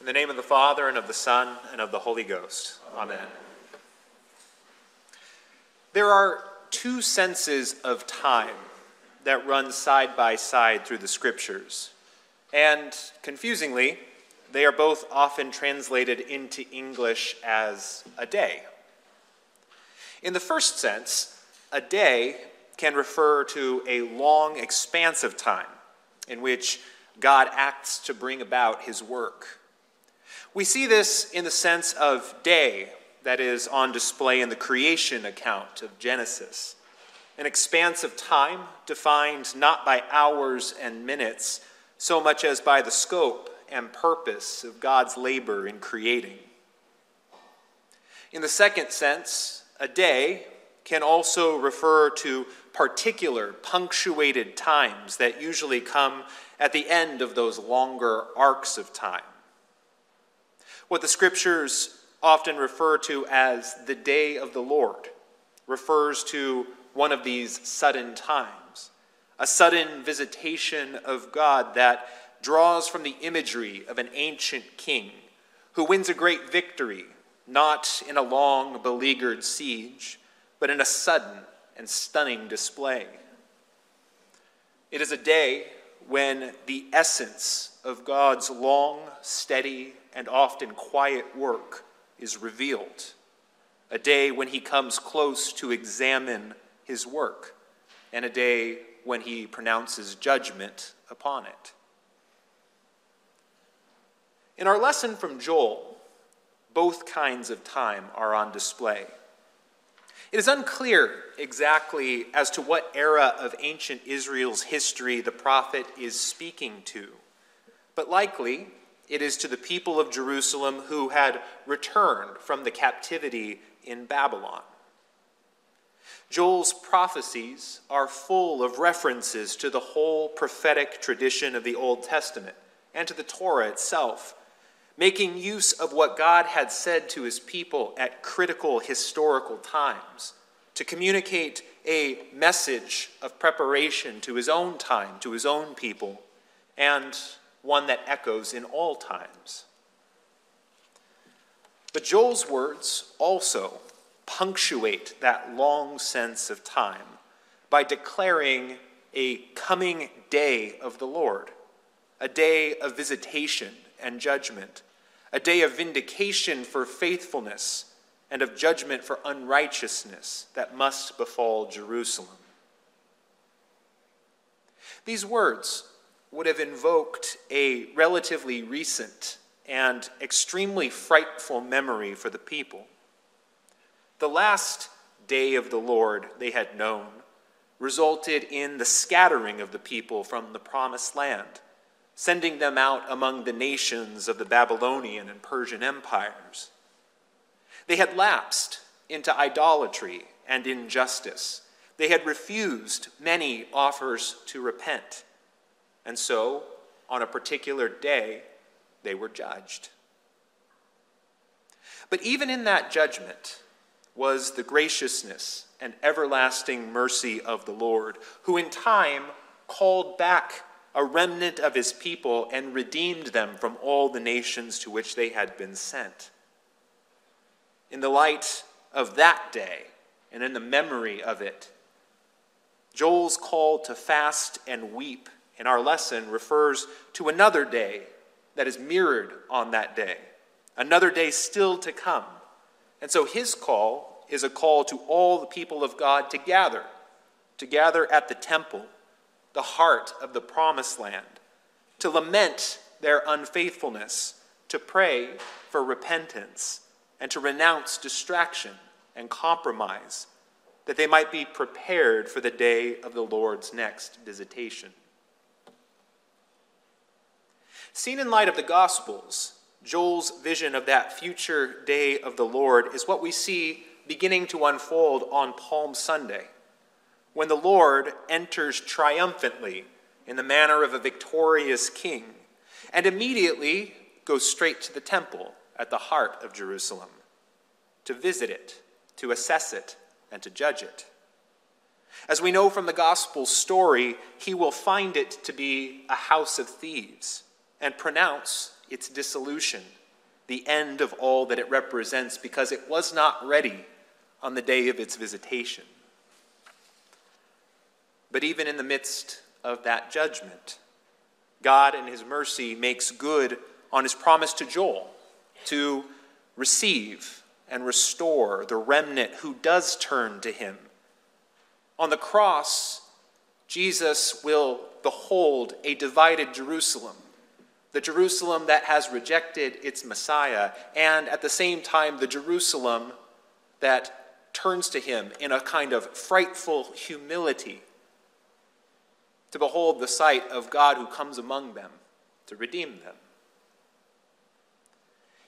In the name of the Father, and of the Son, and of the Holy Ghost. Amen. There are two senses of time that run side by side through the scriptures. And confusingly, they are both often translated into English as a day. In the first sense, a day can refer to a long expanse of time in which God acts to bring about his work. We see this in the sense of day that is on display in the creation account of Genesis, an expanse of time defined not by hours and minutes so much as by the scope and purpose of God's labor in creating. In the second sense, a day can also refer to particular punctuated times that usually come at the end of those longer arcs of time. What the scriptures often refer to as the day of the Lord refers to one of these sudden times, a sudden visitation of God that draws from the imagery of an ancient king who wins a great victory, not in a long, beleaguered siege, but in a sudden and stunning display. It is a day when the essence of God's long, steady, and often quiet work is revealed. A day when he comes close to examine his work, and a day when he pronounces judgment upon it. In our lesson from Joel, both kinds of time are on display. It is unclear exactly as to what era of ancient Israel's history the prophet is speaking to, but likely it is to the people of Jerusalem who had returned from the captivity in Babylon. Joel's prophecies are full of references to the whole prophetic tradition of the Old Testament and to the Torah itself making use of what God had said to his people at critical historical times to communicate a message of preparation to his own time, to his own people, and one that echoes in all times. But Joel's words also punctuate that long sense of time by declaring a coming day of the Lord, a day of visitation and judgment, a day of vindication for faithfulness and of judgment for unrighteousness that must befall Jerusalem. These words would have invoked a relatively recent and extremely frightful memory for the people. The last day of the Lord they had known resulted in the scattering of the people from the promised land sending them out among the nations of the Babylonian and Persian empires. They had lapsed into idolatry and injustice. They had refused many offers to repent. And so, on a particular day, they were judged. But even in that judgment was the graciousness and everlasting mercy of the Lord, who in time called back a remnant of his people and redeemed them from all the nations to which they had been sent. In the light of that day and in the memory of it, Joel's call to fast and weep in our lesson refers to another day that is mirrored on that day, another day still to come. And so his call is a call to all the people of God to gather, to gather at the temple the heart of the promised land, to lament their unfaithfulness, to pray for repentance, and to renounce distraction and compromise, that they might be prepared for the day of the Lord's next visitation. Seen in light of the Gospels, Joel's vision of that future day of the Lord is what we see beginning to unfold on Palm Sunday when the Lord enters triumphantly in the manner of a victorious king and immediately goes straight to the temple at the heart of Jerusalem to visit it, to assess it, and to judge it. As we know from the gospel story, he will find it to be a house of thieves and pronounce, its dissolution, the end of all that it represents, because it was not ready on the day of its visitation. But even in the midst of that judgment, God in his mercy makes good on his promise to Joel to receive and restore the remnant who does turn to him. On the cross, Jesus will behold a divided Jerusalem, the Jerusalem that has rejected its Messiah, and at the same time, the Jerusalem that turns to him in a kind of frightful humility to behold the sight of God who comes among them to redeem them.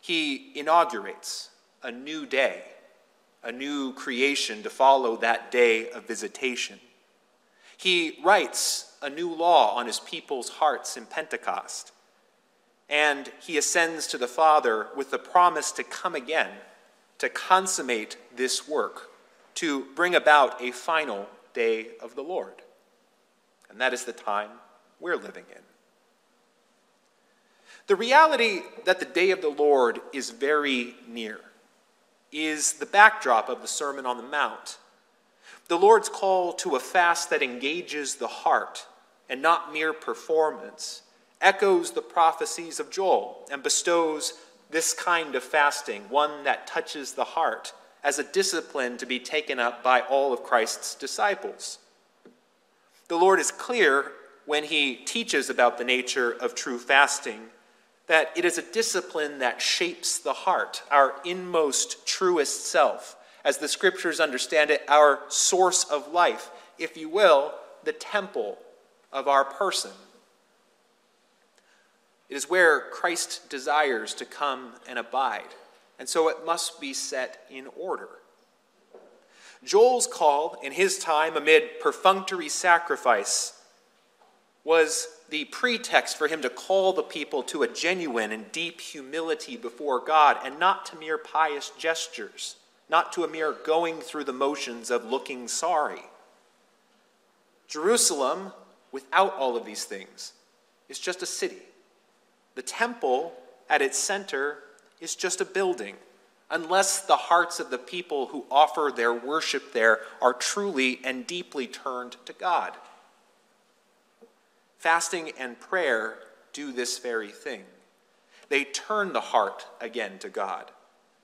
He inaugurates a new day, a new creation to follow that day of visitation. He writes a new law on his people's hearts in Pentecost. And he ascends to the Father with the promise to come again, to consummate this work, to bring about a final day of the Lord and that is the time we're living in. The reality that the day of the Lord is very near is the backdrop of the Sermon on the Mount. The Lord's call to a fast that engages the heart and not mere performance echoes the prophecies of Joel and bestows this kind of fasting, one that touches the heart, as a discipline to be taken up by all of Christ's disciples. The Lord is clear when he teaches about the nature of true fasting that it is a discipline that shapes the heart, our inmost, truest self. As the scriptures understand it, our source of life, if you will, the temple of our person. It is where Christ desires to come and abide, and so it must be set in order. Joel's call in his time amid perfunctory sacrifice was the pretext for him to call the people to a genuine and deep humility before God and not to mere pious gestures, not to a mere going through the motions of looking sorry. Jerusalem, without all of these things, is just a city. The temple at its center is just a building unless the hearts of the people who offer their worship there are truly and deeply turned to God. Fasting and prayer do this very thing. They turn the heart again to God.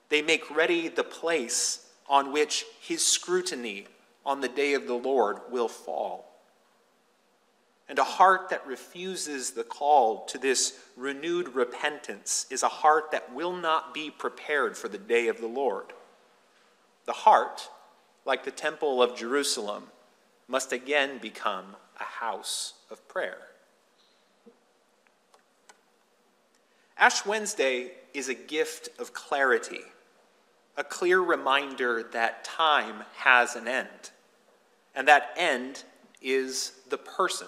They make ready the place on which his scrutiny on the day of the Lord will fall. And a heart that refuses the call to this renewed repentance is a heart that will not be prepared for the day of the Lord. The heart, like the temple of Jerusalem, must again become a house of prayer. Ash Wednesday is a gift of clarity, a clear reminder that time has an end, and that end is the person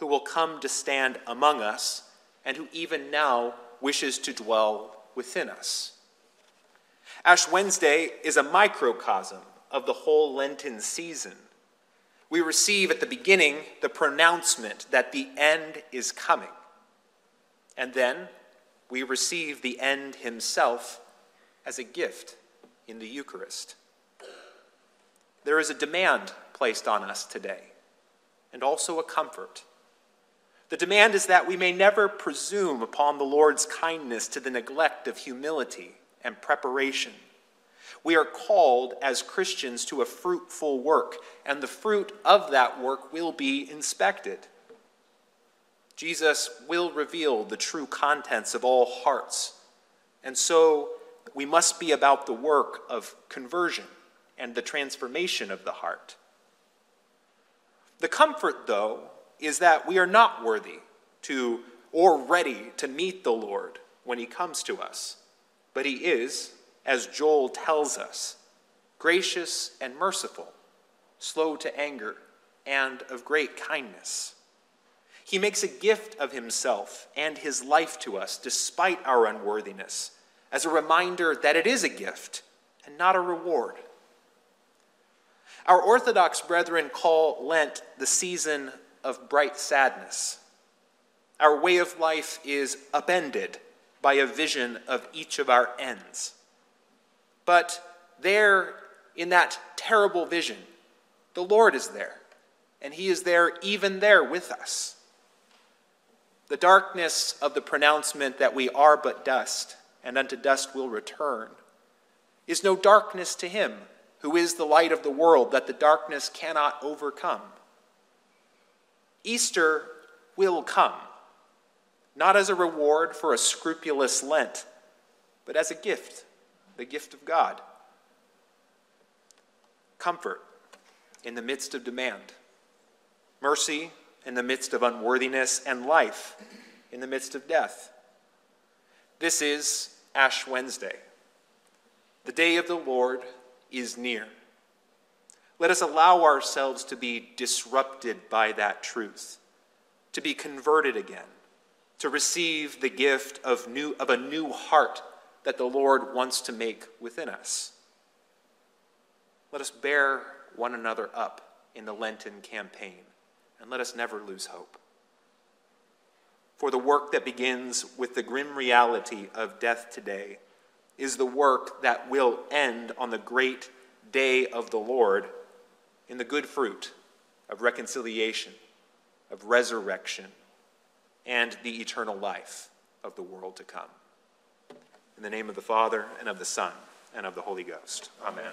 who will come to stand among us and who even now wishes to dwell within us. Ash Wednesday is a microcosm of the whole Lenten season. We receive at the beginning the pronouncement that the end is coming. And then we receive the end himself as a gift in the Eucharist. There is a demand placed on us today, and also a comfort. The demand is that we may never presume upon the Lord's kindness to the neglect of humility and preparation. We are called as Christians to a fruitful work, and the fruit of that work will be inspected. Jesus will reveal the true contents of all hearts, and so we must be about the work of conversion and the transformation of the heart. The comfort, though, is that we are not worthy to or ready to meet the Lord when he comes to us. But he is, as Joel tells us, gracious and merciful, slow to anger, and of great kindness. He makes a gift of himself and his life to us despite our unworthiness, as a reminder that it is a gift and not a reward. Our Orthodox brethren call Lent the season of bright sadness. Our way of life is upended by a vision of each of our ends. But there, in that terrible vision, the Lord is there, and He is there even there with us. The darkness of the pronouncement that we are but dust, and unto dust will return, is no darkness to Him who is the light of the world that the darkness cannot overcome. Easter will come, not as a reward for a scrupulous Lent, but as a gift, the gift of God. Comfort in the midst of demand, mercy in the midst of unworthiness, and life in the midst of death. This is Ash Wednesday. The day of the Lord is near. Let us allow ourselves to be disrupted by that truth, to be converted again, to receive the gift of, new, of a new heart that the Lord wants to make within us. Let us bear one another up in the Lenten campaign, and let us never lose hope. For the work that begins with the grim reality of death today is the work that will end on the great day of the Lord in the good fruit of reconciliation, of resurrection, and the eternal life of the world to come. In the name of the Father, and of the Son, and of the Holy Ghost. Amen.